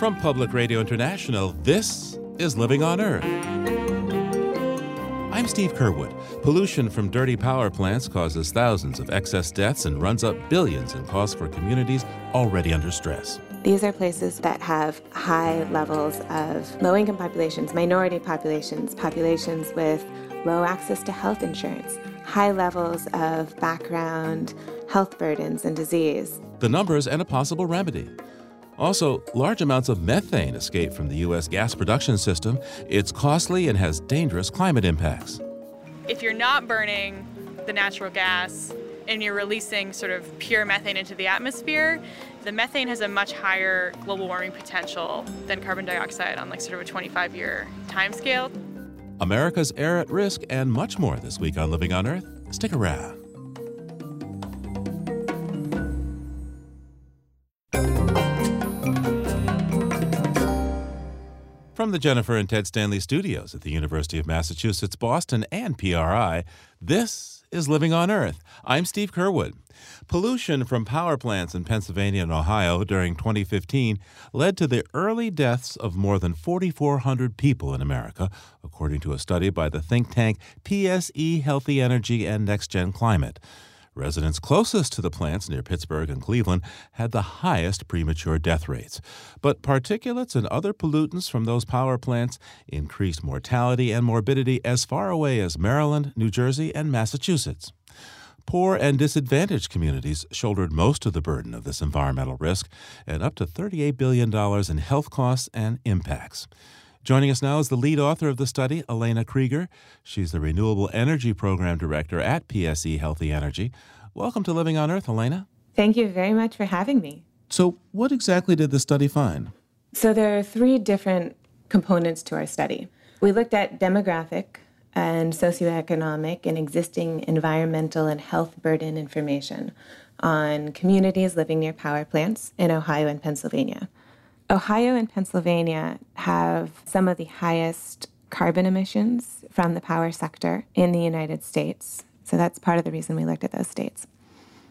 From Public Radio International, this is Living on Earth. I'm Steve Curwood. Pollution from dirty power plants causes thousands of excess deaths and runs up billions in costs for communities already under stress. These are places that have high levels of low income populations, minority populations, populations with low access to health insurance, high levels of background health burdens and disease. The numbers and a possible remedy. Also, large amounts of methane escape from the U.S. gas production system. It's costly and has dangerous climate impacts. If you're not burning the natural gas and you're releasing sort of pure methane into the atmosphere, the methane has a much higher global warming potential than carbon dioxide on like sort of a 25 year time scale. America's air at risk and much more this week on Living on Earth. Stick around. From the Jennifer and Ted Stanley studios at the University of Massachusetts Boston and PRI, this is Living on Earth. I'm Steve Curwood. Pollution from power plants in Pennsylvania and Ohio during 2015 led to the early deaths of more than 4,400 people in America, according to a study by the think tank PSE Healthy Energy and Next Gen Climate. Residents closest to the plants near Pittsburgh and Cleveland had the highest premature death rates. But particulates and other pollutants from those power plants increased mortality and morbidity as far away as Maryland, New Jersey, and Massachusetts. Poor and disadvantaged communities shouldered most of the burden of this environmental risk, and up to $38 billion in health costs and impacts. Joining us now is the lead author of the study, Elena Krieger. She's the Renewable Energy Program Director at PSE Healthy Energy. Welcome to Living on Earth, Elena. Thank you very much for having me. So, what exactly did the study find? So, there are three different components to our study. We looked at demographic and socioeconomic and existing environmental and health burden information on communities living near power plants in Ohio and Pennsylvania. Ohio and Pennsylvania have some of the highest carbon emissions from the power sector in the United States. So that's part of the reason we looked at those states.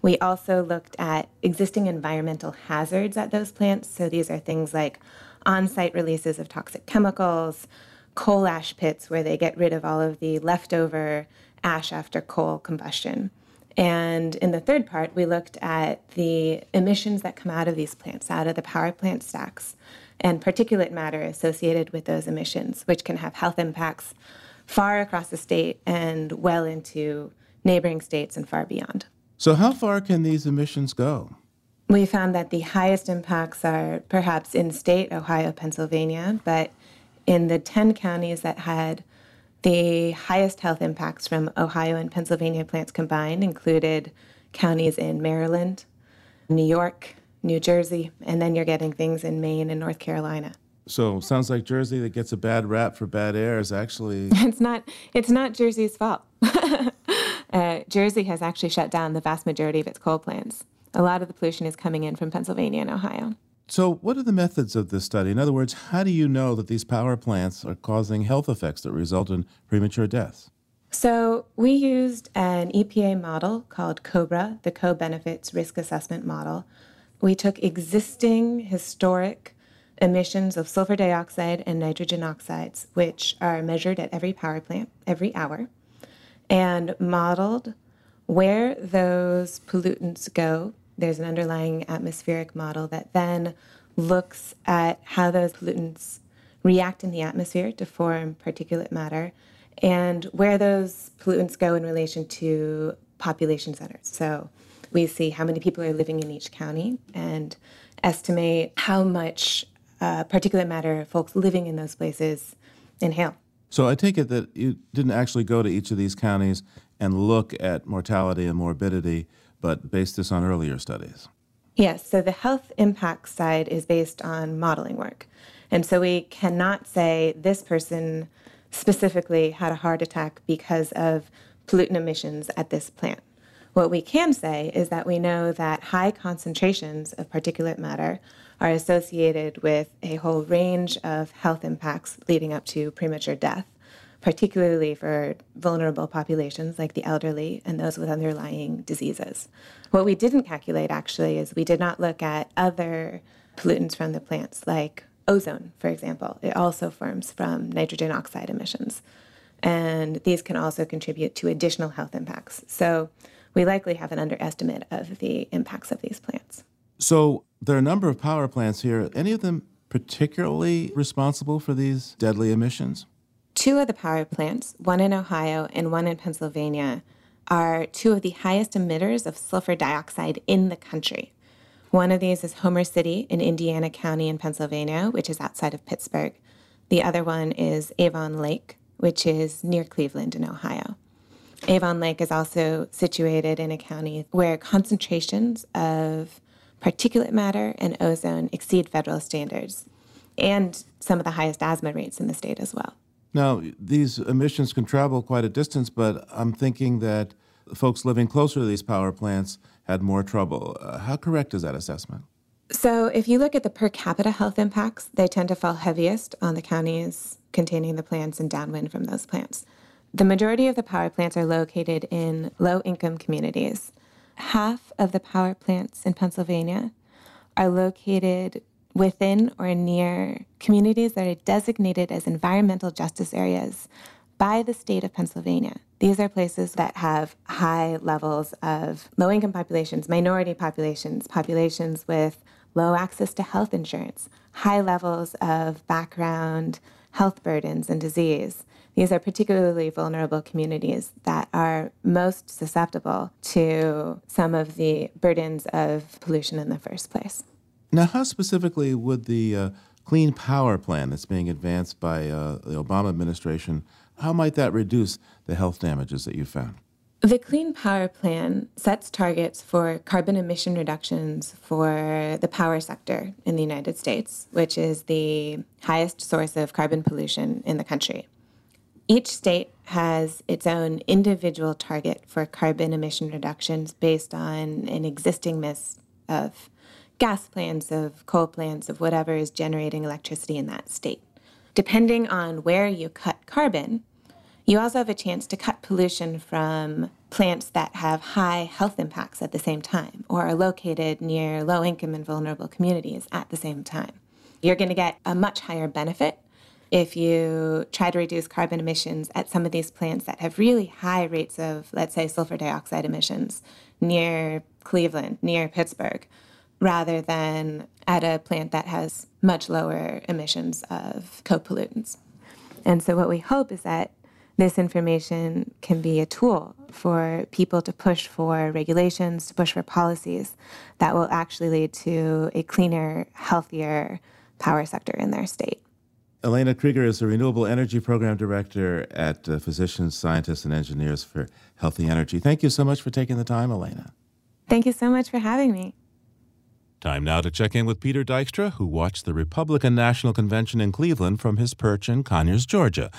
We also looked at existing environmental hazards at those plants. So these are things like on site releases of toxic chemicals, coal ash pits where they get rid of all of the leftover ash after coal combustion. And in the third part, we looked at the emissions that come out of these plants, out of the power plant stacks, and particulate matter associated with those emissions, which can have health impacts far across the state and well into neighboring states and far beyond. So, how far can these emissions go? We found that the highest impacts are perhaps in state, Ohio, Pennsylvania, but in the 10 counties that had the highest health impacts from Ohio and Pennsylvania plants combined included counties in Maryland, New York, New Jersey, and then you're getting things in Maine and North Carolina. So sounds like Jersey that gets a bad rap for bad air is actually it's not it's not Jersey's fault. uh, Jersey has actually shut down the vast majority of its coal plants. A lot of the pollution is coming in from Pennsylvania and Ohio. So, what are the methods of this study? In other words, how do you know that these power plants are causing health effects that result in premature deaths? So, we used an EPA model called COBRA, the Co Benefits Risk Assessment Model. We took existing historic emissions of sulfur dioxide and nitrogen oxides, which are measured at every power plant every hour, and modeled where those pollutants go there's an underlying atmospheric model that then looks at how those pollutants react in the atmosphere to form particulate matter and where those pollutants go in relation to population centers. So we see how many people are living in each county and estimate how much uh, particulate matter folks living in those places inhale. So I take it that you didn't actually go to each of these counties and look at mortality and morbidity, but based this on earlier studies. Yes, so the health impact side is based on modeling work. And so we cannot say this person specifically had a heart attack because of pollutant emissions at this plant. What we can say is that we know that high concentrations of particulate matter are associated with a whole range of health impacts leading up to premature death particularly for vulnerable populations like the elderly and those with underlying diseases. What we didn't calculate actually is we did not look at other pollutants from the plants like ozone, for example. It also forms from nitrogen oxide emissions. And these can also contribute to additional health impacts. So we likely have an underestimate of the impacts of these plants. So there are a number of power plants here. Any of them particularly responsible for these deadly emissions? Two of the power plants, one in Ohio and one in Pennsylvania, are two of the highest emitters of sulfur dioxide in the country. One of these is Homer City in Indiana County in Pennsylvania, which is outside of Pittsburgh. The other one is Avon Lake, which is near Cleveland in Ohio. Avon Lake is also situated in a county where concentrations of particulate matter and ozone exceed federal standards, and some of the highest asthma rates in the state as well. Now, these emissions can travel quite a distance, but I'm thinking that folks living closer to these power plants had more trouble. Uh, how correct is that assessment? So, if you look at the per capita health impacts, they tend to fall heaviest on the counties containing the plants and downwind from those plants. The majority of the power plants are located in low income communities. Half of the power plants in Pennsylvania are located within or near communities that are designated as environmental justice areas by the state of Pennsylvania. These are places that have high levels of low income populations, minority populations, populations with low access to health insurance, high levels of background health burdens and disease. These are particularly vulnerable communities that are most susceptible to some of the burdens of pollution in the first place. Now, how specifically would the uh, Clean Power Plan that's being advanced by uh, the Obama administration, how might that reduce the health damages that you found? The Clean Power Plan sets targets for carbon emission reductions for the power sector in the United States, which is the highest source of carbon pollution in the country. Each state has its own individual target for carbon emission reductions based on an existing mix of gas plants, of coal plants, of whatever is generating electricity in that state. Depending on where you cut carbon, you also have a chance to cut pollution from plants that have high health impacts at the same time or are located near low income and vulnerable communities at the same time. You're going to get a much higher benefit if you try to reduce carbon emissions at some of these plants that have really high rates of, let's say, sulfur dioxide emissions near Cleveland, near Pittsburgh, rather than at a plant that has much lower emissions of co pollutants. And so, what we hope is that this information can be a tool for people to push for regulations, to push for policies that will actually lead to a cleaner, healthier power sector in their state. Elena Krieger is the Renewable Energy Program Director at uh, Physicians, Scientists, and Engineers for Healthy Energy. Thank you so much for taking the time, Elena. Thank you so much for having me. Time now to check in with Peter Dykstra, who watched the Republican National Convention in Cleveland from his perch in Conyers, Georgia.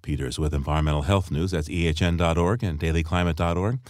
Peter is with Environmental Health News at ehn.org and dailyclimate.org.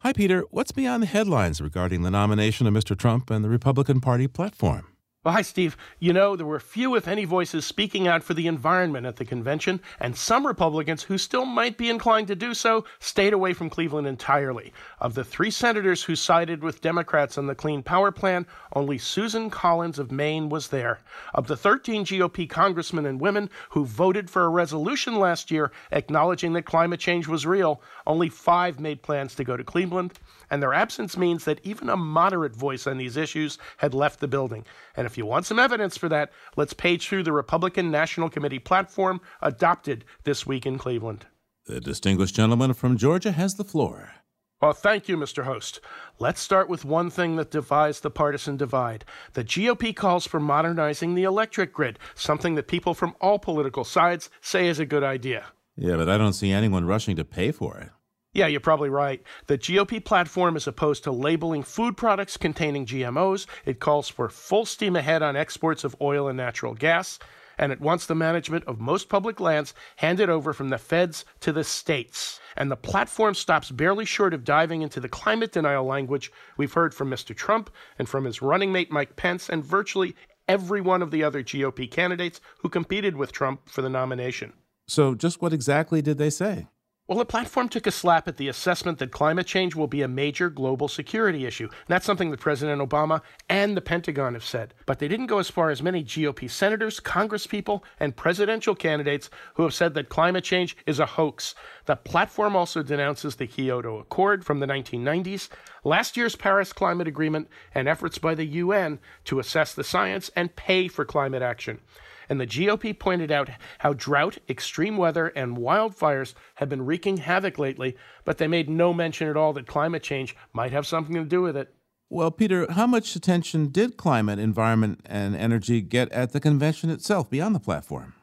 Hi, Peter. What's beyond the headlines regarding the nomination of Mr. Trump and the Republican Party platform? Well, hi, Steve. You know, there were few, if any, voices speaking out for the environment at the convention, and some Republicans who still might be inclined to do so stayed away from Cleveland entirely. Of the three senators who sided with Democrats on the Clean Power Plan, only Susan Collins of Maine was there. Of the 13 GOP congressmen and women who voted for a resolution last year acknowledging that climate change was real, only five made plans to go to Cleveland and their absence means that even a moderate voice on these issues had left the building. And if you want some evidence for that, let's page through the Republican National Committee platform adopted this week in Cleveland. The distinguished gentleman from Georgia has the floor. Well, thank you, Mr. Host. Let's start with one thing that divides the partisan divide. The GOP calls for modernizing the electric grid, something that people from all political sides say is a good idea. Yeah, but I don't see anyone rushing to pay for it. Yeah, you're probably right. The GOP platform is opposed to labeling food products containing GMOs. It calls for full steam ahead on exports of oil and natural gas. And it wants the management of most public lands handed over from the feds to the states. And the platform stops barely short of diving into the climate denial language we've heard from Mr. Trump and from his running mate Mike Pence and virtually every one of the other GOP candidates who competed with Trump for the nomination. So, just what exactly did they say? Well, the platform took a slap at the assessment that climate change will be a major global security issue. And that's something that President Obama and the Pentagon have said. But they didn't go as far as many GOP senators, congresspeople, and presidential candidates who have said that climate change is a hoax. The platform also denounces the Kyoto Accord from the 1990s, last year's Paris Climate Agreement, and efforts by the UN to assess the science and pay for climate action and the GOP pointed out how drought, extreme weather, and wildfires have been wreaking havoc lately, but they made no mention at all that climate change might have something to do with it. Well, Peter, how much attention did climate, environment, and energy get at the convention itself beyond the platform?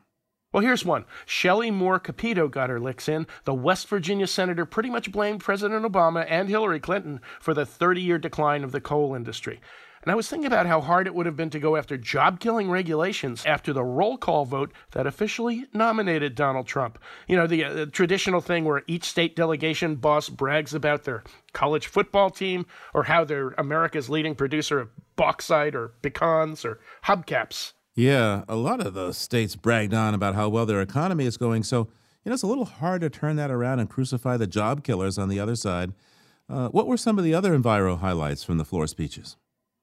Well, here's one. Shelley Moore Capito got her licks in. The West Virginia senator pretty much blamed President Obama and Hillary Clinton for the 30 year decline of the coal industry. And I was thinking about how hard it would have been to go after job killing regulations after the roll call vote that officially nominated Donald Trump. You know, the, uh, traditional thing where each state delegation boss brags about their college football team or how they're America's leading producer of bauxite or pecans or hubcaps. Yeah, a lot of the states bragged on about how well their economy is going. So, you know, it's a little hard to turn that around and crucify the job killers on the other side. Uh, what were some of the other Enviro highlights from the floor speeches?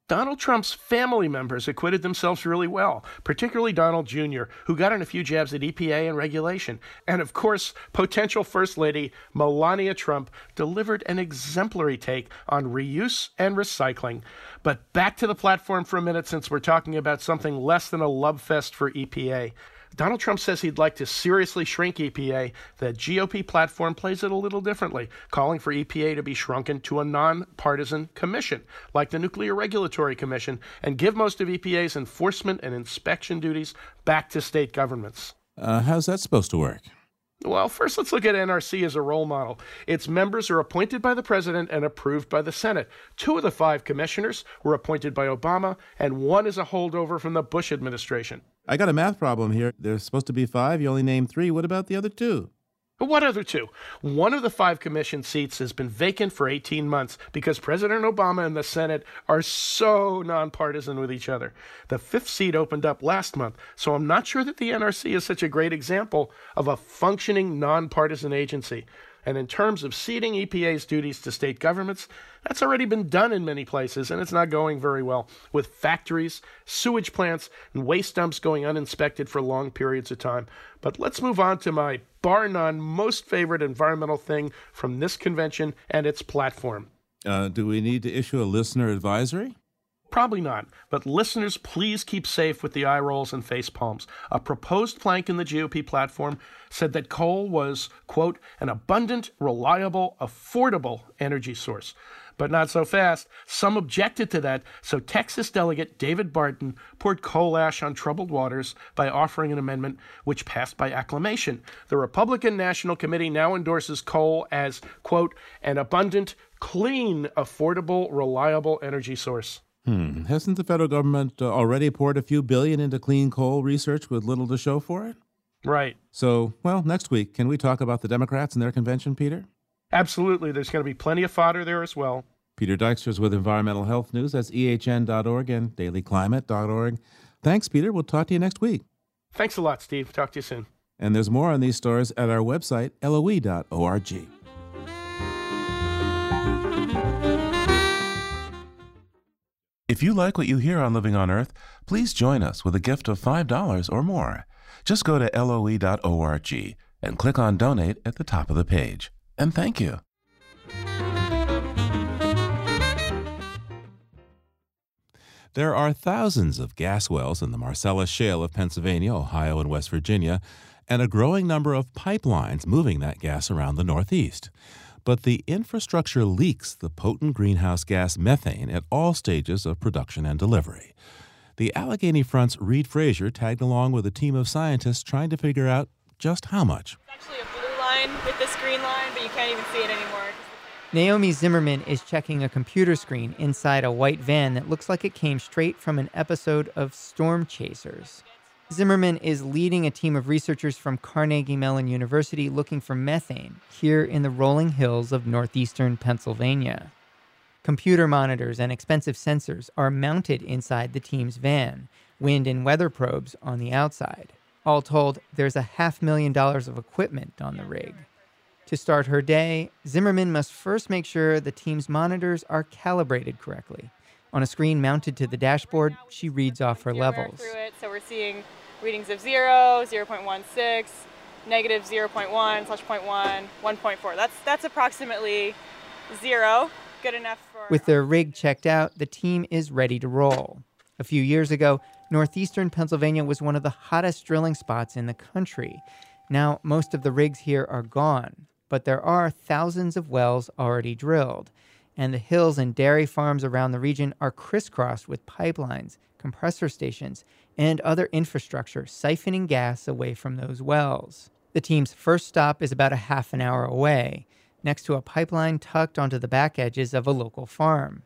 Donald Trump's family members acquitted themselves really well, particularly Donald Jr., who got in a few jabs at EPA and regulation. And of course, potential First Lady Melania Trump delivered an exemplary take on reuse and recycling. But back to the platform for a minute since we're talking about something less than a love fest for EPA. Donald Trump says he'd like to seriously shrink EPA. The GOP platform plays it a little differently, calling for EPA to be shrunken to a nonpartisan commission, like the Nuclear Regulatory Commission, and give most of EPA's enforcement and inspection duties back to state governments. Uh, how's that supposed to work? Well, first, let's look at NRC as a role model. Its members are appointed by the president and approved by the Senate. Two of the five commissioners were appointed by Obama, and one is a holdover from the Bush administration. I got a math problem here. There's supposed to be five. You only named three. What about the other two? What other two? One of the five commission seats has been vacant for 18 months because President Obama and the Senate are so nonpartisan with each other. The fifth seat opened up last month, so I'm not sure that the NRC is such a great example of a functioning nonpartisan agency. And in terms of ceding EPA's duties to state governments, that's already been done in many places, and it's not going very well, with factories, sewage plants, and waste dumps going uninspected for long periods of time. But let's move on to my bar none most favorite environmental thing from this convention and its platform. Uh, do we need to issue a listener advisory? Probably not, but listeners, please keep safe with the eye rolls and face palms. A proposed plank in the GOP platform said that coal was, quote, an abundant, reliable, affordable energy source. But not so fast. Some objected to that, so Texas delegate David Barton poured coal ash on troubled waters by offering an amendment which passed by acclamation. The Republican National Committee now endorses coal as, quote, an abundant, clean, affordable, reliable energy source. Hmm. Hasn't the federal government uh, already poured a few billion into clean coal research with little to show for it? Right. So, well, next week, can we talk about the Democrats and their convention, Peter? Absolutely. There's going to be plenty of fodder there as well. Peter Dykstra is with Environmental Health News. That's ehn.org and dailyclimate.org. Thanks, Peter. We'll talk to you next week. Thanks a lot, Steve. Talk to you soon. And there's more on these stories at our website, loe.org. If you like what you hear on Living on Earth, please join us with a gift of $5 or more. Just go to loe.org and click on Donate at the top of the page. And thank you. There are thousands of gas wells in the Marcellus Shale of Pennsylvania, Ohio, and West Virginia, and a growing number of pipelines moving that gas around the Northeast but the infrastructure leaks the potent greenhouse gas methane at all stages of production and delivery. The Allegheny Front's Reid Frazier tagged along with a team of scientists trying to figure out just how much. It's actually a blue line with this green line, but you can't even see it anymore. Naomi Zimmerman is checking a computer screen inside a white van that looks like it came straight from an episode of Storm Chasers. Zimmerman is leading a team of researchers from Carnegie Mellon University looking for methane here in the rolling hills of northeastern Pennsylvania. Computer monitors and expensive sensors are mounted inside the team's van, wind and weather probes on the outside. All told, there's a half million dollars of equipment on the rig. To start her day, Zimmerman must first make sure the team's monitors are calibrated correctly. On a screen mounted to the dashboard, she reads off her levels. It, so we're seeing readings of 0, 0.16, negative 0.1, slash 0.1, 1.4. That's, that's approximately 0. Good enough for. With their rig checked out, the team is ready to roll. A few years ago, northeastern Pennsylvania was one of the hottest drilling spots in the country. Now, most of the rigs here are gone, but there are thousands of wells already drilled, and the hills and dairy farms around the region are crisscrossed with pipelines, compressor stations, and other infrastructure siphoning gas away from those wells. The team's first stop is about a half an hour away, next to a pipeline tucked onto the back edges of a local farm.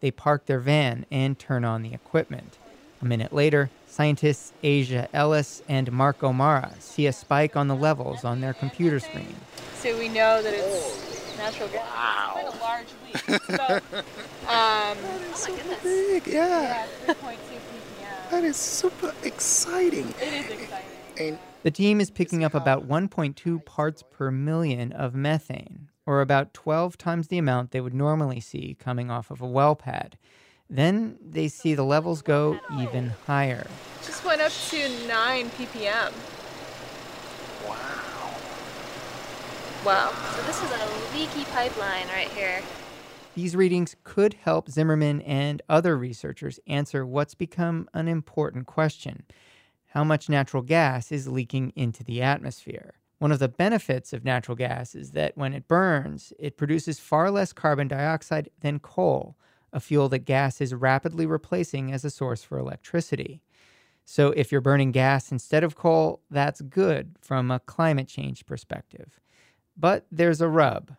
They park their van and turn on the equipment. A minute later, scientists Asia Ellis and Mark O'Mara see a spike on the levels on their computer screen. So we know that it's natural gas. Wow. It's quite a large leak. It's about, um, oh my Big, yeah. yeah 3.2 ppm. That is super exciting. It is exciting. And the team is picking up about 1.2 parts per million of methane, or about 12 times the amount they would normally see coming off of a well pad. Then they see the levels go even higher. Just went up to 9 ppm. wow. Wow. So this is a leaky pipeline right here. These readings could help Zimmerman and other researchers answer what's become an important question how much natural gas is leaking into the atmosphere. One of the benefits of natural gas is that when it burns, it produces far less carbon dioxide than coal, a fuel that gas is rapidly replacing as a source for electricity. So if you're burning gas instead of coal, that's good from a climate change perspective. But there's a rub.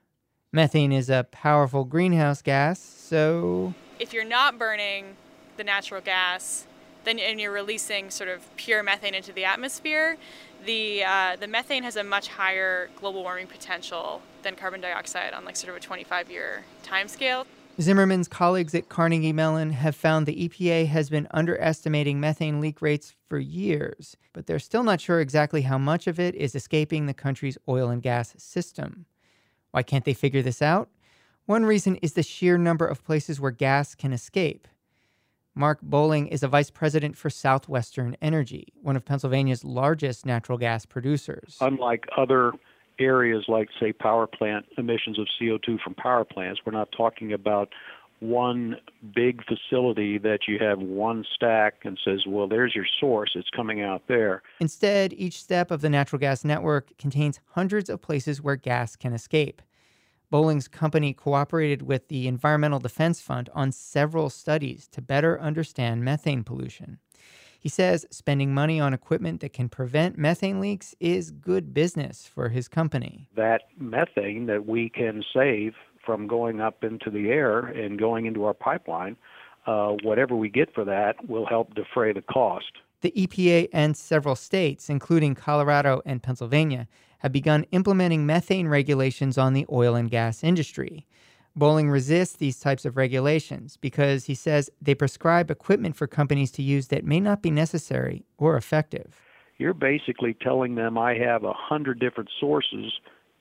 Methane is a powerful greenhouse gas, so If you're not burning the natural gas, then and you're releasing sort of pure methane into the atmosphere, the uh, the methane has a much higher global warming potential than carbon dioxide on like sort of a 25 year time scale. Zimmerman's colleagues at Carnegie Mellon have found the EPA has been underestimating methane leak rates for years, but they're still not sure exactly how much of it is escaping the country's oil and gas system. Why can't they figure this out? One reason is the sheer number of places where gas can escape. Mark Boling is a vice president for Southwestern Energy, one of Pennsylvania's largest natural gas producers. Unlike other areas like, say, power plant emissions of CO2 from power plants, we're not talking about one big facility that you have one stack and says, well, there's your source, it's coming out there. Instead, each step of the natural gas network contains hundreds of places where gas can escape. Boling's company cooperated with the Environmental Defense Fund on several studies to better understand methane pollution. He says spending money on equipment that can prevent methane leaks is good business for his company. That methane that we can save from going up into the air and going into our pipeline, uh, whatever we get for that will help defray the cost. The EPA and several states, including Colorado and Pennsylvania, have begun implementing methane regulations on the oil and gas industry. Boling resists these types of regulations because he says they prescribe equipment for companies to use that may not be necessary or effective. You're basically telling them I have a hundred different sources,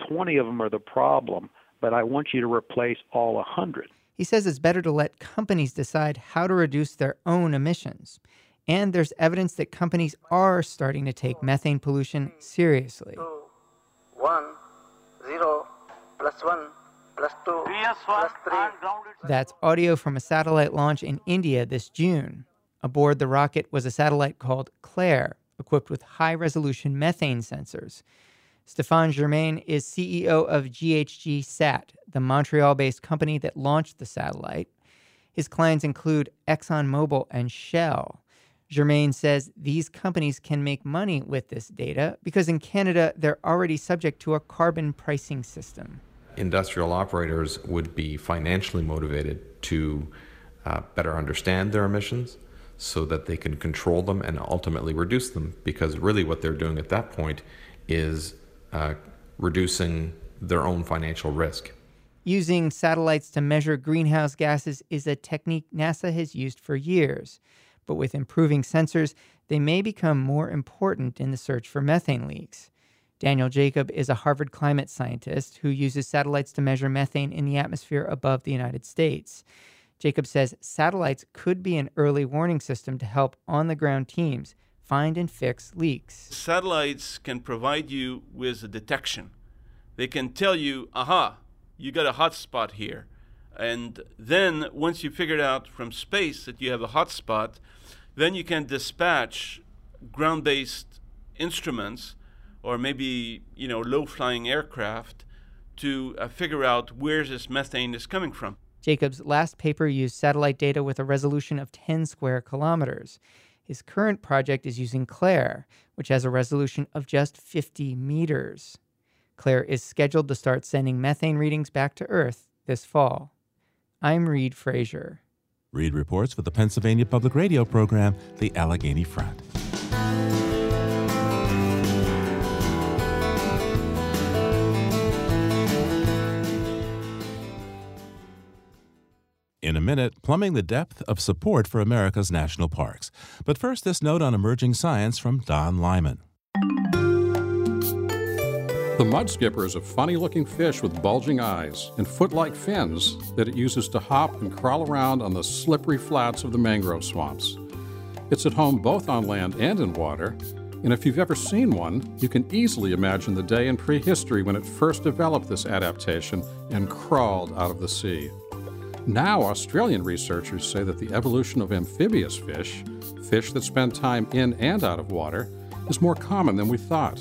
20 of them are the problem, but I want you to replace all a hundred. He says it's better to let companies decide how to reduce their own emissions. And there's evidence that companies are starting to take methane pollution seriously. One, zero, plus one, plus two, plus three. That's audio from a satellite launch in India this June. Aboard the rocket was a satellite called Claire, equipped with high resolution methane sensors. Stéphane Germain is CEO of GHG Sat, the Montreal based company that launched the satellite. His clients include ExxonMobil and Shell. Germain says these companies can make money with this data because in Canada they're already subject to a carbon pricing system. Industrial operators would be financially motivated to uh, better understand their emissions so that they can control them and ultimately reduce them because really what they're doing at that point is uh, reducing their own financial risk. Using satellites to measure greenhouse gases is a technique NASA has used for years but with improving sensors, they may become more important in the search for methane leaks. Daniel Jacob is a Harvard climate scientist who uses satellites to measure methane in the atmosphere above the United States. Jacob says satellites could be an early warning system to help on the ground teams find and fix leaks. Satellites can provide you with a detection. They can tell you, aha, you got a hot spot here. And then once you figured out from space that you have a hot spot, then you can dispatch ground based instruments or maybe you know low flying aircraft to uh, figure out where this methane is coming from. Jacob's last paper used satellite data with a resolution of 10 square kilometers. His current project is using Claire, which has a resolution of just 50 meters. Claire is scheduled to start sending methane readings back to Earth this fall. I'm Reid Frazier. Reid reports for the Pennsylvania Public Radio program, The Allegheny Front. A minute, plumbing the depth of support for America's national parks. But first, this note on emerging science from Don Lyman. The mud skipper is a funny looking fish with bulging eyes and foot like fins that it uses to hop and crawl around on the slippery flats of the mangrove swamps. It's at home both on land and in water, and if you've ever seen one, you can easily imagine the day in prehistory when it first developed this adaptation and crawled out of the sea. Now, Australian researchers say that the evolution of amphibious fish, fish that spend time in and out of water, is more common than we thought.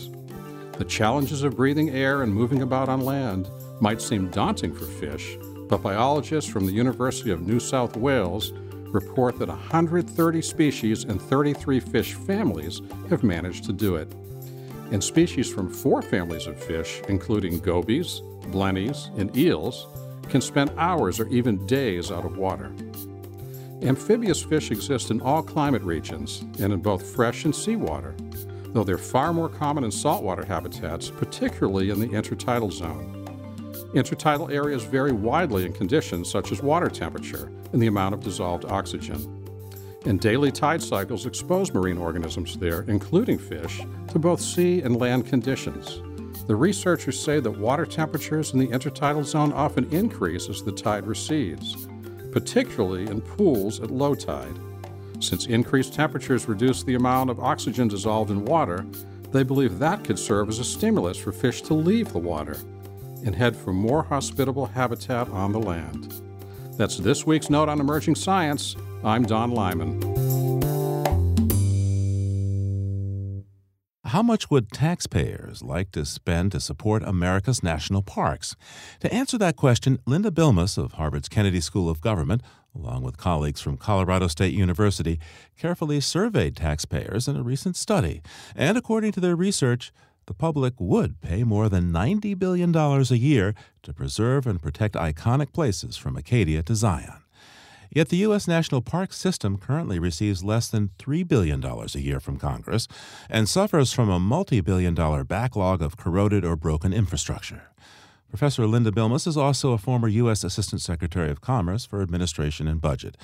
The challenges of breathing air and moving about on land might seem daunting for fish, but biologists from the University of New South Wales report that 130 species and 33 fish families have managed to do it. And species from four families of fish, including gobies, blennies, and eels, can spend hours or even days out of water. Amphibious fish exist in all climate regions and in both fresh and seawater though they're far more common in saltwater habitats, particularly in the intertidal zone. Intertidal areas vary widely in conditions such as water temperature and the amount of dissolved oxygen. And daily tide cycles expose marine organisms there, including fish, to both sea and land conditions. The researchers say that water temperatures in the intertidal zone often increase as the tide recedes, particularly in pools at low tide. Since increased temperatures reduce the amount of oxygen dissolved in water, they believe that could serve as a stimulus for fish to leave the water and head for more hospitable habitat on the land. That's this week's Note on Emerging Science. I'm Don Lyman. How much would taxpayers like to spend to support America's national parks? To answer that question, Linda Bilmes of Harvard's Kennedy School of Government along with colleagues from Colorado State University, carefully surveyed taxpayers in a recent study. And according to their research, the public would pay more than $90 billion a year to preserve and protect iconic places from Acadia to Zion. Yet the U.S. National Park System currently receives less than $3 billion a year from Congress and suffers from a multi billion dollar backlog of corroded or broken infrastructure. Professor Linda Bilmes is also a former U.S. Assistant Secretary of Commerce for Administration and Budget,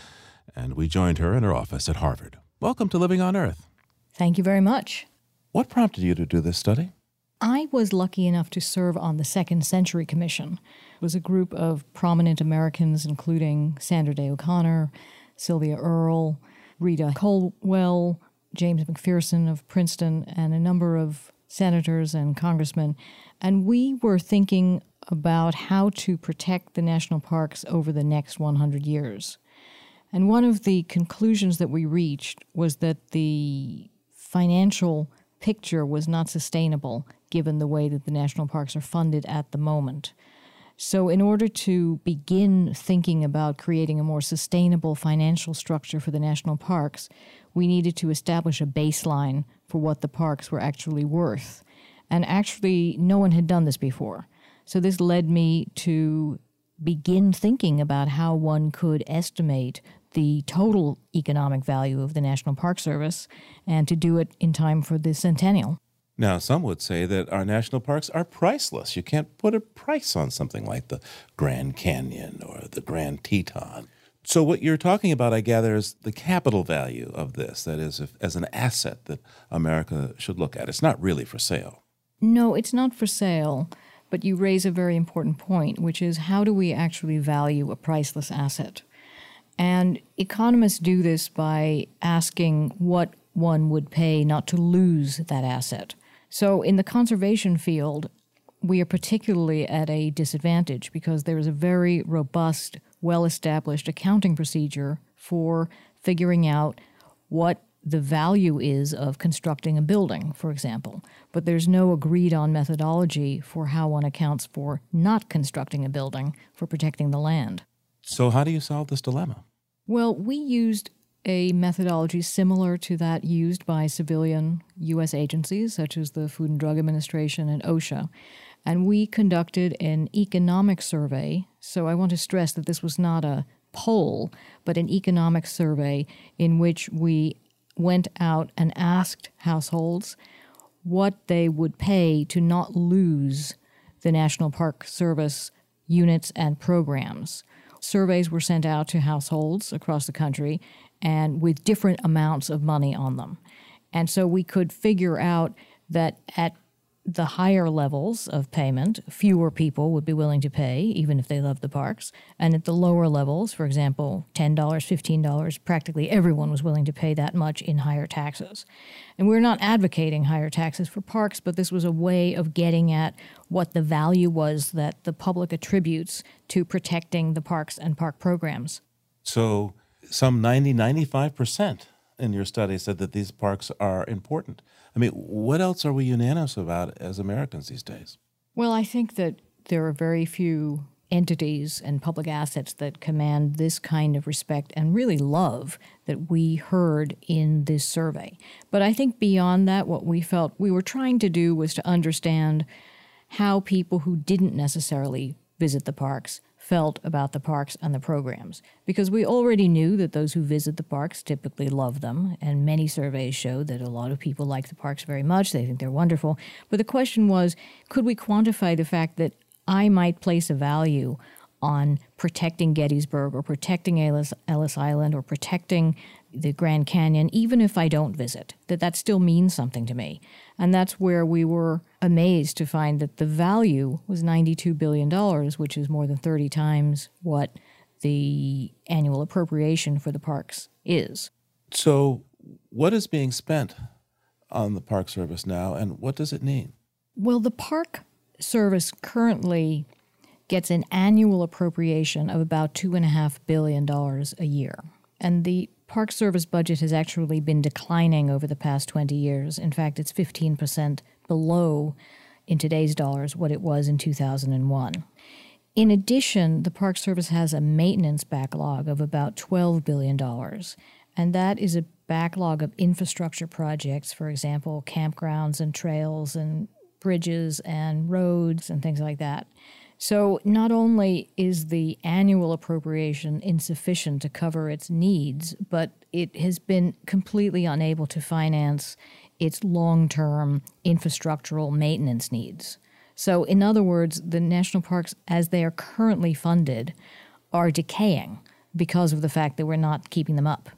and we joined her in her office at Harvard. Welcome to Living on Earth. Thank you very much. What prompted you to do this study? I was lucky enough to serve on the Second Century Commission. Was a group of prominent Americans, including Sandra Day O'Connor, Sylvia Earle, Rita Colwell, James McPherson of Princeton, and a number of senators and congressmen. And we were thinking about how to protect the national parks over the next 100 years. And one of the conclusions that we reached was that the financial picture was not sustainable given the way that the national parks are funded at the moment. So, in order to begin thinking about creating a more sustainable financial structure for the national parks, we needed to establish a baseline for what the parks were actually worth. And actually, no one had done this before. So this led me to begin thinking about how one could estimate the total economic value of the National Park Service and to do it in time for the centennial. Now, some would say that our national parks are priceless. You can't put a price on something like the Grand Canyon or the Grand Teton. So, what you're talking about, I gather, is the capital value of this. That is, if, as an asset that America should look at. It's not really for sale. No, it's not for sale, but you raise a very important point, which is how do we actually value a priceless asset? And economists do this by asking what one would pay not to lose that asset. So in the conservation field, we are particularly at a disadvantage because there is a very robust, well established accounting procedure for figuring out what the value is of constructing a building, for example. But there's no agreed on methodology for how one accounts for not constructing a building for protecting the land. So, how do you solve this dilemma? Well, we used a methodology similar to that used by civilian U.S. agencies such as the Food and Drug Administration and OSHA. And we conducted an economic survey. So I want to stress that this was not a poll, but an economic survey in which we went out and asked households what they would pay to not lose the National Park Service units and programs. Surveys were sent out to households across the country and with different amounts of money on them. And so we could figure out that at the higher levels of payment, fewer people would be willing to pay, even if they love the parks. And at the lower levels, for example, $10, $15, practically everyone was willing to pay that much in higher taxes. And we're not advocating higher taxes for parks, but this was a way of getting at what the value was that the public attributes to protecting the parks and park programs. So, some 90, 95% in your study said that these parks are important. I mean, what else are we unanimous about as Americans these days? Well, I think that there are very few entities and public assets that command this kind of respect and really love that we heard in this survey. But I think beyond that, what we felt we were trying to do was to understand how people who didn't necessarily visit the parks felt about the parks and the programs. Because we already knew that those who visit the parks typically love them and many surveys show that a lot of people like the parks very much. They think they're wonderful. But the question was could we quantify the fact that I might place a value on protecting Gettysburg or protecting Ellis, Ellis Island or protecting the Grand Canyon, even if I don't visit, that that still means something to me. And that's where we were amazed to find that the value was $92 billion, which is more than 30 times what the annual appropriation for the parks is. So, what is being spent on the Park Service now, and what does it need? Well, the Park Service currently gets an annual appropriation of about $2.5 billion a year. And the Park Service budget has actually been declining over the past 20 years. In fact, it's 15% below, in today's dollars, what it was in 2001. In addition, the Park Service has a maintenance backlog of about $12 billion, and that is a backlog of infrastructure projects, for example, campgrounds and trails and bridges and roads and things like that. So, not only is the annual appropriation insufficient to cover its needs, but it has been completely unable to finance its long term infrastructural maintenance needs. So, in other words, the national parks, as they are currently funded, are decaying because of the fact that we're not keeping them up.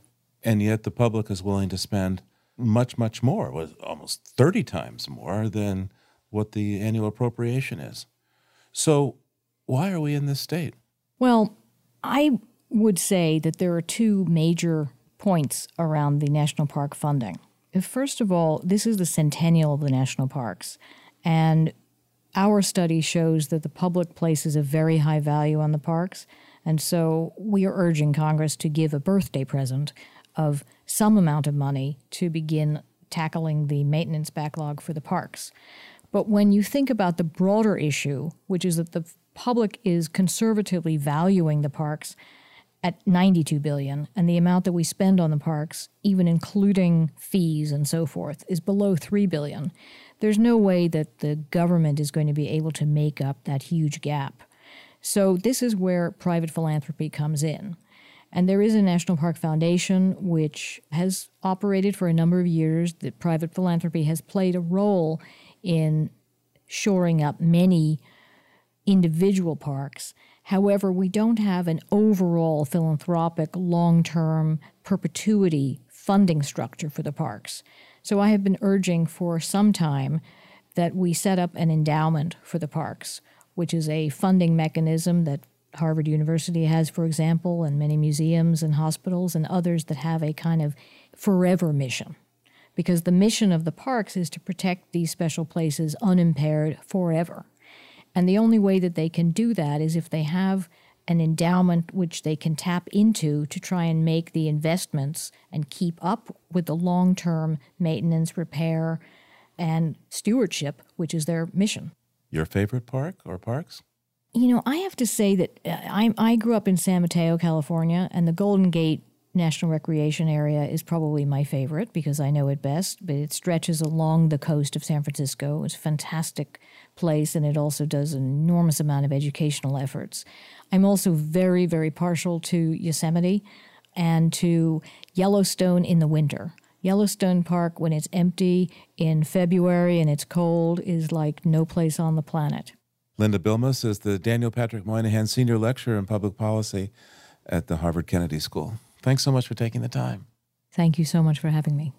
And yet, the public is willing to spend much, much more, almost 30 times more than what the annual appropriation is. So, why are we in this state? Well, I would say that there are two major points around the national park funding. First of all, this is the centennial of the national parks, and our study shows that the public places a very high value on the parks, and so we are urging Congress to give a birthday present of some amount of money to begin tackling the maintenance backlog for the parks. But when you think about the broader issue, which is that the public is conservatively valuing the parks at 92 billion and the amount that we spend on the parks even including fees and so forth is below 3 billion there's no way that the government is going to be able to make up that huge gap so this is where private philanthropy comes in and there is a National Park Foundation which has operated for a number of years. The private philanthropy has played a role in shoring up many individual parks. However, we don't have an overall philanthropic long term perpetuity funding structure for the parks. So I have been urging for some time that we set up an endowment for the parks, which is a funding mechanism that Harvard University has, for example, and many museums and hospitals and others that have a kind of forever mission. Because the mission of the parks is to protect these special places unimpaired forever. And the only way that they can do that is if they have an endowment which they can tap into to try and make the investments and keep up with the long term maintenance, repair, and stewardship, which is their mission. Your favorite park or parks? You know, I have to say that uh, I, I grew up in San Mateo, California, and the Golden Gate National Recreation Area is probably my favorite because I know it best, but it stretches along the coast of San Francisco. It's a fantastic place, and it also does an enormous amount of educational efforts. I'm also very, very partial to Yosemite and to Yellowstone in the winter. Yellowstone Park, when it's empty in February and it's cold, is like no place on the planet. Linda Bilmes is the Daniel Patrick Moynihan Senior Lecturer in Public Policy at the Harvard Kennedy School. Thanks so much for taking the time. Thank you so much for having me.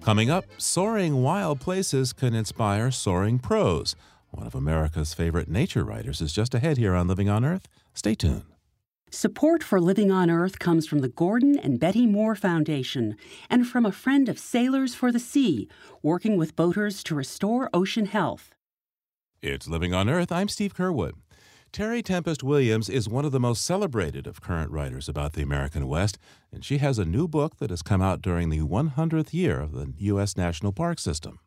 Coming up, soaring wild places can inspire soaring prose. One of America's favorite nature writers is just ahead here on Living on Earth. Stay tuned. Support for Living on Earth comes from the Gordon and Betty Moore Foundation and from a friend of Sailors for the Sea, working with boaters to restore ocean health. It's Living on Earth. I'm Steve Curwood. Terry Tempest Williams is one of the most celebrated of current writers about the American West, and she has a new book that has come out during the 100th year of the U.S. National Park System.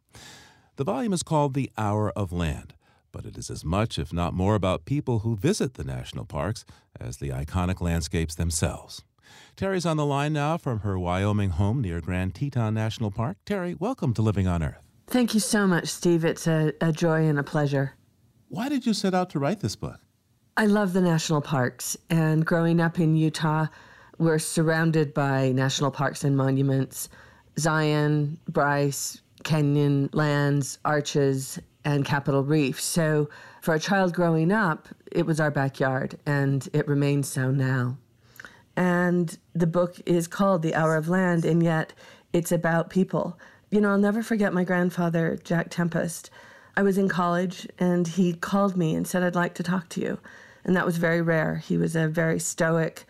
The volume is called The Hour of Land, but it is as much, if not more, about people who visit the national parks as the iconic landscapes themselves. Terry's on the line now from her Wyoming home near Grand Teton National Park. Terry, welcome to Living on Earth. Thank you so much, Steve. It's a, a joy and a pleasure. Why did you set out to write this book? I love the national parks, and growing up in Utah, we're surrounded by national parks and monuments Zion, Bryce, Canyon Lands, Arches, and Capitol Reef. So, for a child growing up, it was our backyard, and it remains so now. And the book is called The Hour of Land, and yet it's about people. You know, I'll never forget my grandfather, Jack Tempest. I was in college, and he called me and said, I'd like to talk to you. And that was very rare. He was a very stoic,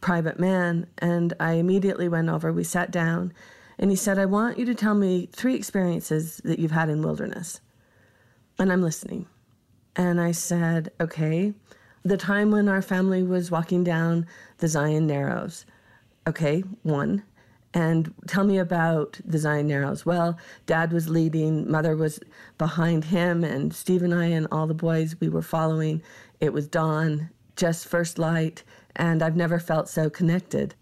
private man. And I immediately went over, we sat down, and he said, I want you to tell me three experiences that you've had in wilderness. And I'm listening. And I said, okay, the time when our family was walking down the Zion Narrows. Okay, one. And tell me about the Zion Narrows. Well, dad was leading, mother was behind him, and Steve and I and all the boys, we were following. It was dawn, just first light, and I've never felt so connected.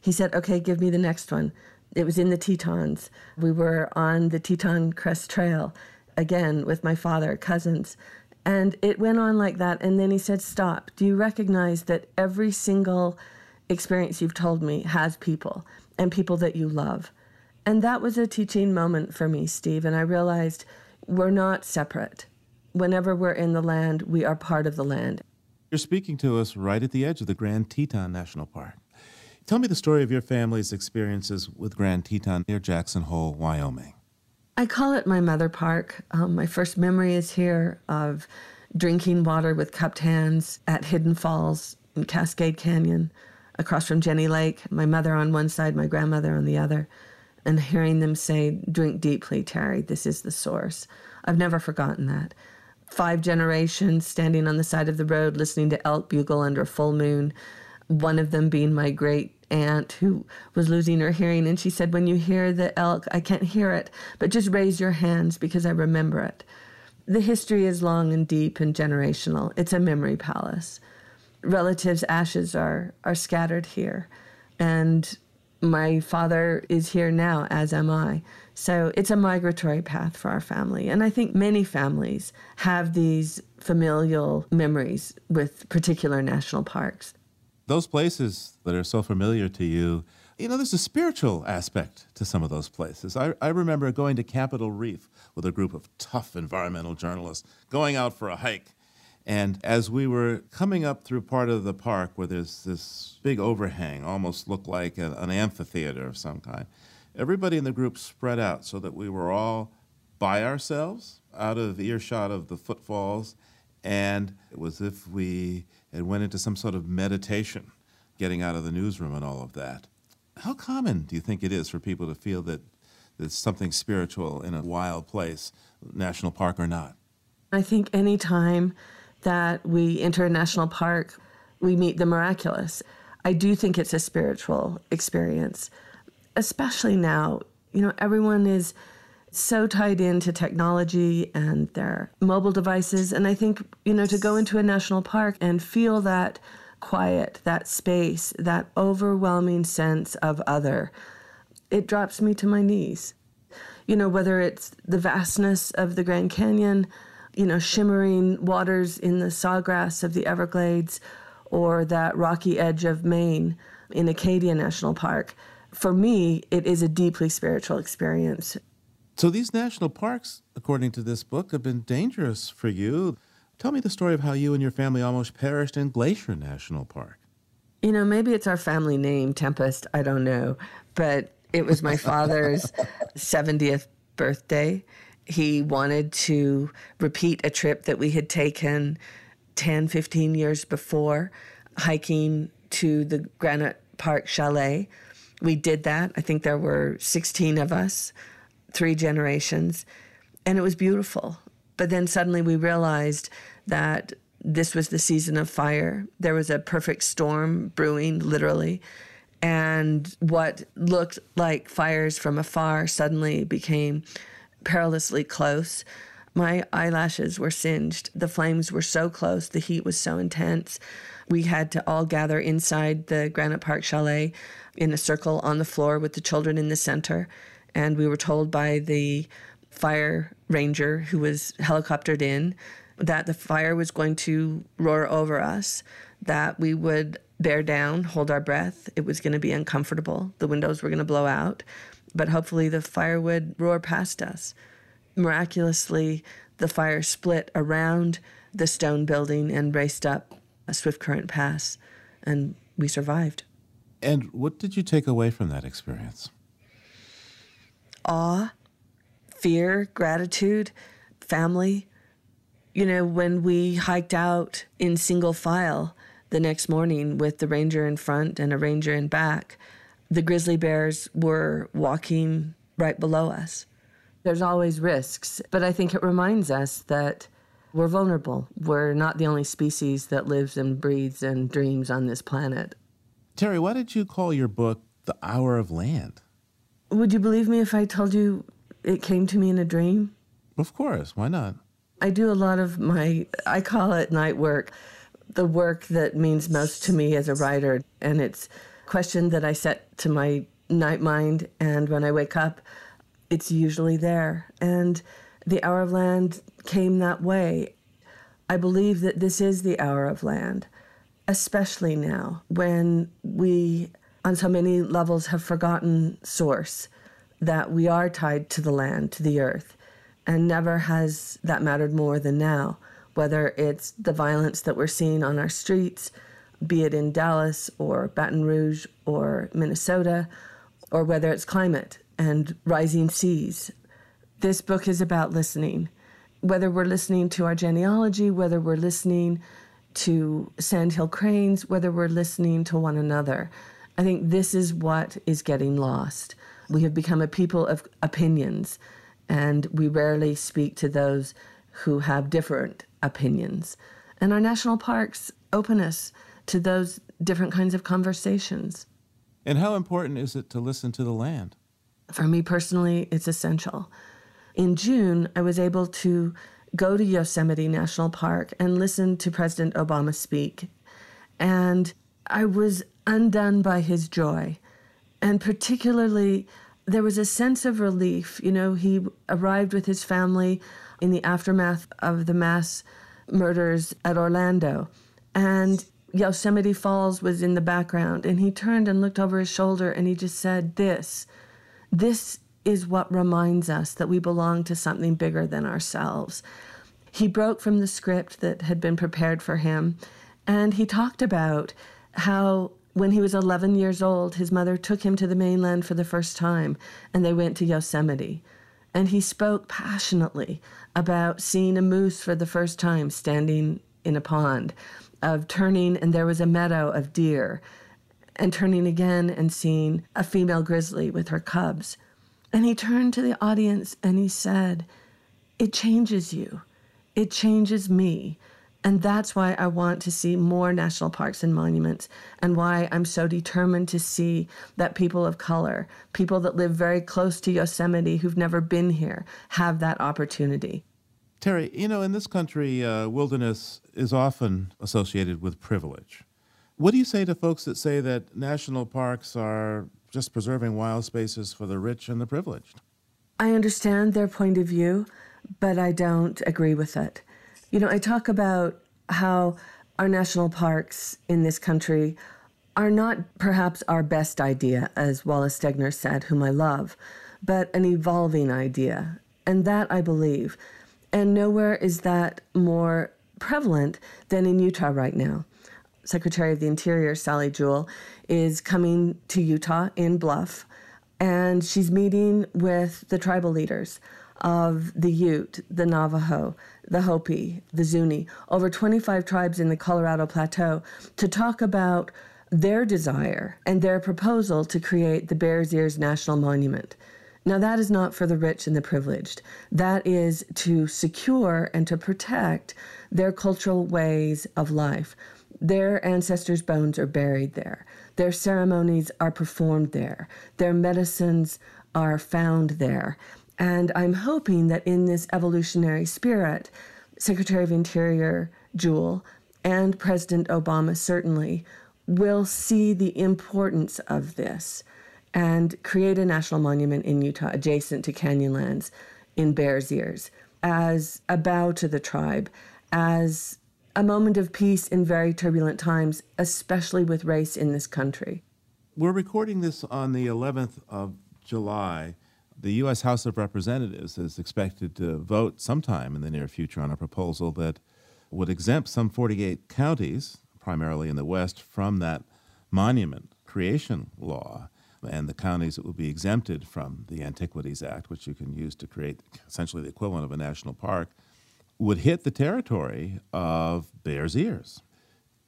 He said, Okay, give me the next one. It was in the Tetons. We were on the Teton Crest Trail, again with my father, cousins. And it went on like that. And then he said, Stop. Do you recognize that every single experience you've told me has people and people that you love? And that was a teaching moment for me, Steve. And I realized we're not separate whenever we're in the land, we are part of the land. You're speaking to us right at the edge of the Grand Teton National Park. Tell me the story of your family's experiences with Grand Teton near Jackson Hole, Wyoming. I call it my mother park. Um, my first memory is here of drinking water with cupped hands at Hidden Falls in Cascade Canyon, across from Jenny Lake, my mother on one side, my grandmother on the other, and hearing them say, Drink deeply, Terry, this is the source. I've never forgotten that five generations standing on the side of the road listening to elk bugle under a full moon. One of them being my great aunt who was losing her hearing. And she said, When you hear the elk, I can't hear it, but just raise your hands because I remember it. The history is long and deep and generational. It's a memory palace. Relatives' ashes are, are scattered here. And my father is here now, as am I. So it's a migratory path for our family. And I think many families have these familial memories with particular national parks. Those places that are so familiar to you, You know, there's a spiritual aspect to some of those places. I, I remember going to Capitol Reef with a group of tough environmental journalists, going out for a hike. And as we were coming up through part of the park where there's this big overhang, almost looked like a, an amphitheater of some kind, everybody in the group spread out so that we were all by ourselves, out of earshot of the footfalls, and it was as if we had went into some sort of meditation, getting out of the newsroom and all of that. How common do you think it is for people to feel that there's something spiritual in a wild place, national park or not? I think any time that we enter a national park, we meet the miraculous. I do think it's a spiritual experience, especially now. You know, everyone is so tied into technology and their mobile devices. And I think, you know, to go into a national park and feel that quiet, that space, that overwhelming sense of other, it drops me to my knees. You know, whether it's the vastness of the Grand Canyon, you know, shimmering waters in the sawgrass of the Everglades, or that rocky edge of Maine in Acadia National Park. For me, it is a deeply spiritual experience. So, these national parks, according to this book, have been dangerous for you. Tell me the story of how you and your family almost perished in Glacier National Park. You know, maybe it's our family name, Tempest, I don't know. But it was my father's 70th birthday. He wanted to repeat a trip that we had taken 10, 15 years before, hiking to the Granite Park Chalet. We did that. I think there were 16 of us, three generations, and it was beautiful. But then suddenly we realized that this was the season of fire. There was a perfect storm brewing, literally. And what looked like fires from afar suddenly became perilously close. My eyelashes were singed. The flames were so close. The heat was so intense. We had to all gather inside the Granite Park Chalet in a circle on the floor with the children in the center. And we were told by the fire ranger who was helicoptered in that the fire was going to roar over us, that we would bear down, hold our breath. It was going to be uncomfortable. The windows were going to blow out, but hopefully the fire would roar past us. Miraculously, the fire split around the stone building and raced up a Swift Current Pass, and we survived. And what did you take away from that experience? Awe, fear, gratitude, family. You know, when we hiked out in single file the next morning with the ranger in front and a ranger in back, the grizzly bears were walking right below us. There's always risks, but I think it reminds us that we're vulnerable. We're not the only species that lives and breathes and dreams on this planet. Terry, why did you call your book The Hour of Land? Would you believe me if I told you it came to me in a dream? Of course, why not? I do a lot of my, I call it night work, the work that means most to me as a writer. And it's a question that I set to my night mind. And when I wake up, it's usually there. And the hour of land came that way. I believe that this is the hour of land, especially now when we, on so many levels, have forgotten source, that we are tied to the land, to the earth. And never has that mattered more than now, whether it's the violence that we're seeing on our streets, be it in Dallas or Baton Rouge or Minnesota, or whether it's climate and rising seas. This book is about listening. Whether we're listening to our genealogy, whether we're listening to sandhill cranes, whether we're listening to one another, I think this is what is getting lost. We have become a people of opinions, and we rarely speak to those who have different opinions. And our national parks open us to those different kinds of conversations. And how important is it to listen to the land? For me personally, it's essential. In June, I was able to go to Yosemite National Park and listen to President Obama speak. And I was undone by his joy. And particularly, there was a sense of relief. You know, he arrived with his family in the aftermath of the mass murders at Orlando. And Yosemite Falls was in the background, and he turned and looked over his shoulder and he just said, This, this is what reminds us that we belong to something bigger than ourselves. He broke from the script that had been prepared for him, and he talked about how when he was 11 years old, his mother took him to the mainland for the first time, and they went to Yosemite. And he spoke passionately about seeing a moose for the first time standing in a pond, of turning, and there was a meadow of deer, and turning again and seeing a female grizzly with her cubs. And he turned to the audience and he said, It changes you. It changes me. And that's why I want to see more national parks and monuments, and why I'm so determined to see that people of color, people that live very close to Yosemite who've never been here, have that opportunity. Terry, you know, in this country, uh, wilderness is often associated with privilege. What do you say to folks that say that national parks are just preserving wild spaces for the rich and the privileged? I understand their point of view, but I don't agree with it. You know, I talk about how our national parks in this country are not perhaps our best idea, as Wallace Stegner said, whom I love, but an evolving idea. And that I believe. And nowhere is that more prevalent than in Utah right now. Secretary of the Interior, Sally Jewell, is coming to Utah in Bluff, and she's meeting with the tribal leaders of the Ute, the Navajo, the Hopi, the Zuni, over 25 tribes in the Colorado Plateau, to talk about their desire and their proposal to create the Bears Ears National Monument. Now, that is not for the rich and the privileged. That is to secure and to protect their cultural ways of life. Their ancestors' bones are buried there. Their ceremonies are performed there. Their medicines are found there. And I'm hoping that in this evolutionary spirit, Secretary of Interior Jewell and President Obama certainly will see the importance of this and create a national monument in Utah adjacent to Canyonlands in Bears Ears as a bow to the tribe, as a moment of peace in very turbulent times, especially with race in this country. We're recording this on the 11th of July the U.S. House of Representatives is expected to vote sometime in the near future on a proposal that would exempt some 48 counties, primarily in the West, from that monument creation law. And the counties that would be exempted from the Antiquities Act, which you can use to create essentially the equivalent of a national park, would hit the territory of Bears Ears.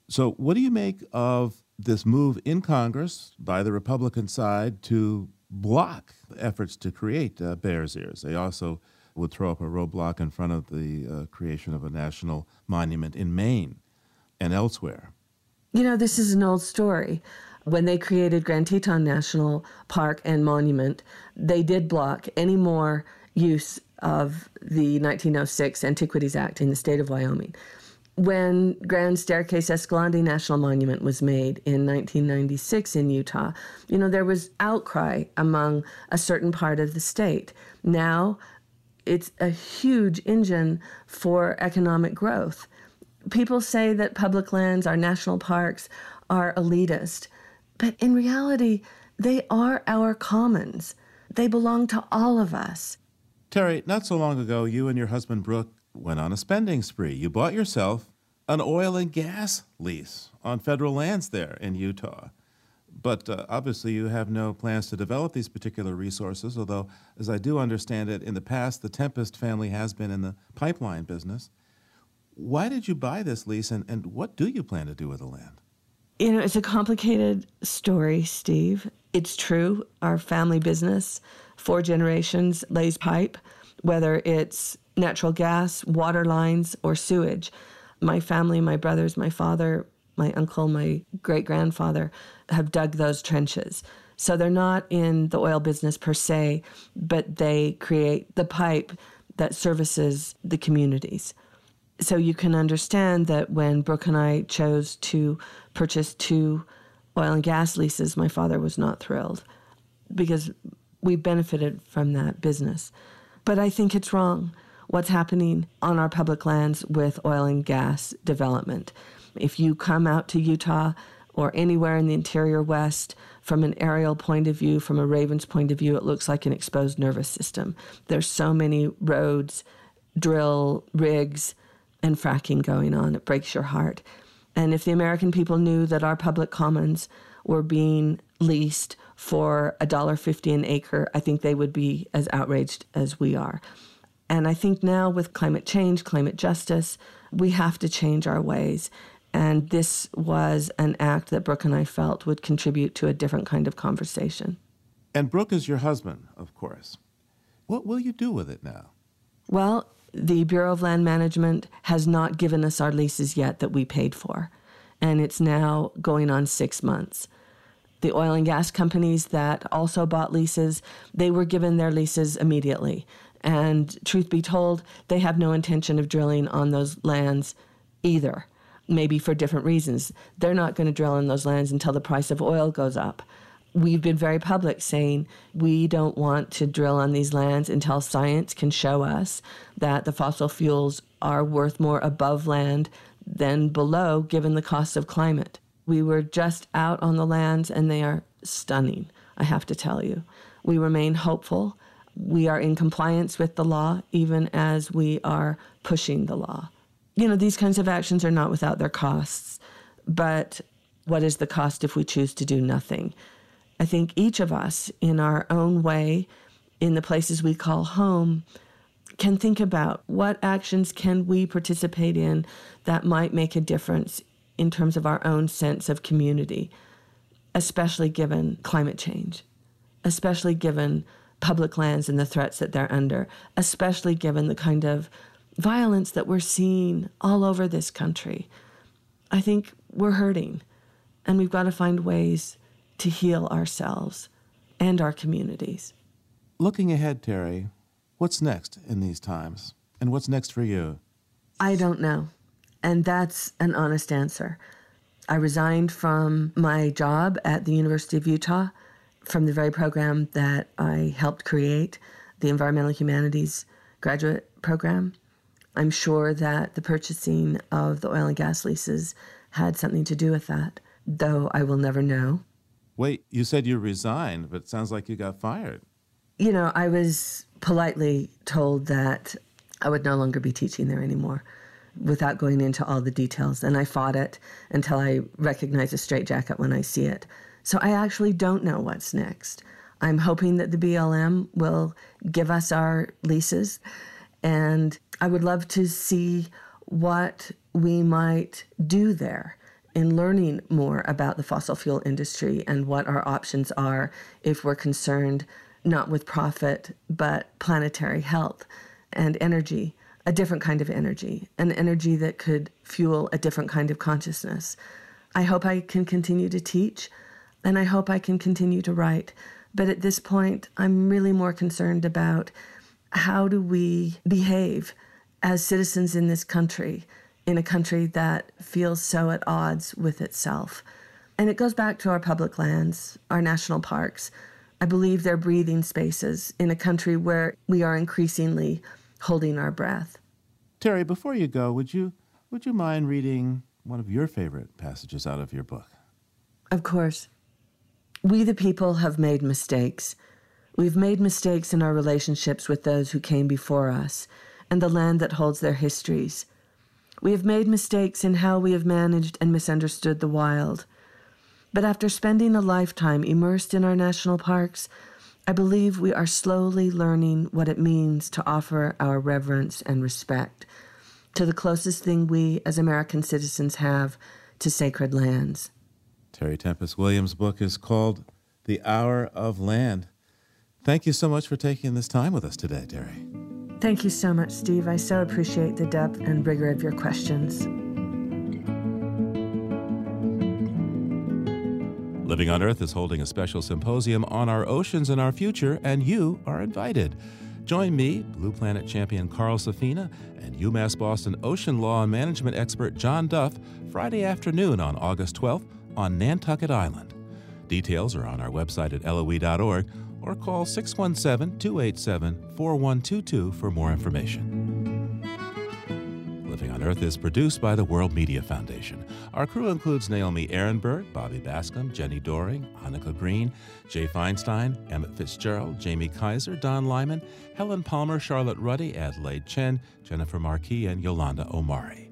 So, what do you make of this move in Congress by the Republican side to block efforts to create uh, Bears Ears. They also would throw up a roadblock in front of the uh, creation of a national monument in Maine and elsewhere. You know, this is an old story. When they created Grand Teton National Park and Monument, they did block any more use of the 1906 Antiquities Act in the state of Wyoming when Grand Staircase Escalante National Monument was made in 1996 in Utah, you know, there was outcry among a certain part of the state. Now it's a huge engine for economic growth. People say that public lands, our national parks, are elitist, but in reality, they are our commons. They belong to all of us. Terry, not so long ago, you and your husband Brooke went on a spending spree. You bought yourself an oil and gas lease on federal lands there in Utah. But uh, obviously, you have no plans to develop these particular resources, although, as I do understand it, in the past, the Tempest family has been in the pipeline business. Why did you buy this lease, and, and what do you plan to do with the land? You know, it's a complicated story, Steve. It's true. Our family business, four generations, lays pipe, whether it's natural gas, water lines, or sewage my family, my brothers, my father, my uncle, my great grandfather have dug those trenches. So they're not in the oil business per se, but they create the pipe that services the communities. So you can understand that when Brooke and I chose to purchase two oil and gas leases, my father was not thrilled because we benefited from that business. But I think it's wrong what's happening on our public lands with oil and gas development. If you come out to Utah or anywhere in the interior West, from an aerial point of view, from a Raven's point of view, it looks like an exposed nervous system. There's so many roads, drill rigs, and fracking going on. It breaks your heart. And if the American people knew that our public commons were being leased for $1.50 an acre, I think they would be as outraged as we are. And I think now with climate change, climate justice, we have to change our ways. And this was an act that Brooke and I felt would contribute to a different kind of conversation. And Brooke is your husband, of course. What will you do with it now? Well, the Bureau of Land Management has not given us our leases yet that we paid for, and it's now going on six months. The oil and gas companies that also bought leases, they were given their leases immediately. And truth be told, they have no intention of drilling on those lands either, maybe for different reasons. They're not going to drill on those lands until the price of oil goes up we've been very public saying we don't want to drill on these lands until science can show us that the fossil fuels are worth more above land than below, given the cost of climate. We were just out on the lands and they are stunning, I have to tell you. We remain hopeful. We are in compliance with the law, even as we are pushing the law. You know, these kinds of actions are not without their costs, but what is the cost if we choose to do nothing? I think each of us, in our own way, in the places we call home, can think about what actions can we participate in that might make a difference in terms of our own sense of community, especially given climate change, especially given public lands and the threats that they're under, especially given the kind of violence that we're seeing all over this country. I think we're hurting, and we've got to find ways to heal ourselves and our communities. Looking ahead, Terry, what's next in these times? And what's next for you? I don't know. And that's an honest answer. I resigned from my job at the University of Utah from the very program that I helped create, the Environmental Humanities graduate program. I'm sure that the purchasing of the oil and gas leases had something to do with that, though I will never know. Wait, you said you resigned, but it sounds like you got fired. You know, I was politely told that I would no longer be teaching there anymore without going into all the details. And I fought it until I recognize a straitjacket when I see it. So I actually don't know what's next. I'm hoping that the BLM will give us our leases. And I would love to see what we might do there in learning more about the fossil fuel industry and what our options are if we're concerned not with profit, but planetary health and energy, a different kind of energy, an energy that could fuel a different kind of consciousness. I hope I can continue to teach and I hope I can continue to write. But at this point, I'm really more concerned about how do we behave as citizens in this country in a country that feels so at odds with itself. And it goes back to our public lands, our national parks. I believe they're breathing spaces in a country where we are increasingly holding our breath. Terry, before you go, would you would you mind reading one of your favorite passages out of your book? Of course. We the people have made mistakes. We've made mistakes in our relationships with those who came before us and the land that holds their histories. We have made mistakes in how we have managed and misunderstood the wild. But after spending a lifetime immersed in our national parks, I believe we are slowly learning what it means to offer our reverence and respect to the closest thing we as American citizens have to sacred lands. Terry Tempest Williams' book is called The Hour of Land. Thank you so much for taking this time with us today, Terry. Thank you so much, Steve. I so appreciate the depth and rigor of your questions. Living on Earth is holding a special symposium on our oceans and our future, and you are invited. Join me, Blue Planet champion Carl Safina, and UMass Boston ocean law and management expert John Duff Friday afternoon on August 12th on Nantucket Island. Details are on our website at loe.org or call 617 287 4122 for more information. Living on Earth is produced by the World Media Foundation. Our crew includes Naomi Arenberg, Bobby Bascomb, Jenny Doering, Annika Green, Jay Feinstein, Emmett Fitzgerald, Jamie Kaiser, Don Lyman, Helen Palmer, Charlotte Ruddy, Adelaide Chen, Jennifer Marquis, and Yolanda Omari.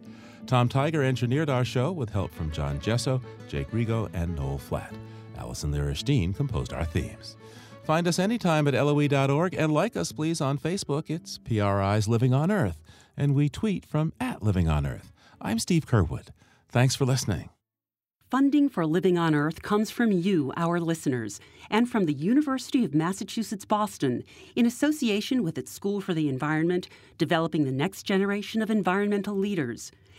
Tom Tiger engineered our show with help from John Gesso, Jake Rigo, and Noel Flatt. Allison Lirish composed our themes. Find us anytime at loe.org and like us, please, on Facebook. It's PRI's Living on Earth, and we tweet from at Living on Earth. I'm Steve Curwood. Thanks for listening. Funding for Living on Earth comes from you, our listeners, and from the University of Massachusetts Boston, in association with its School for the Environment, developing the next generation of environmental leaders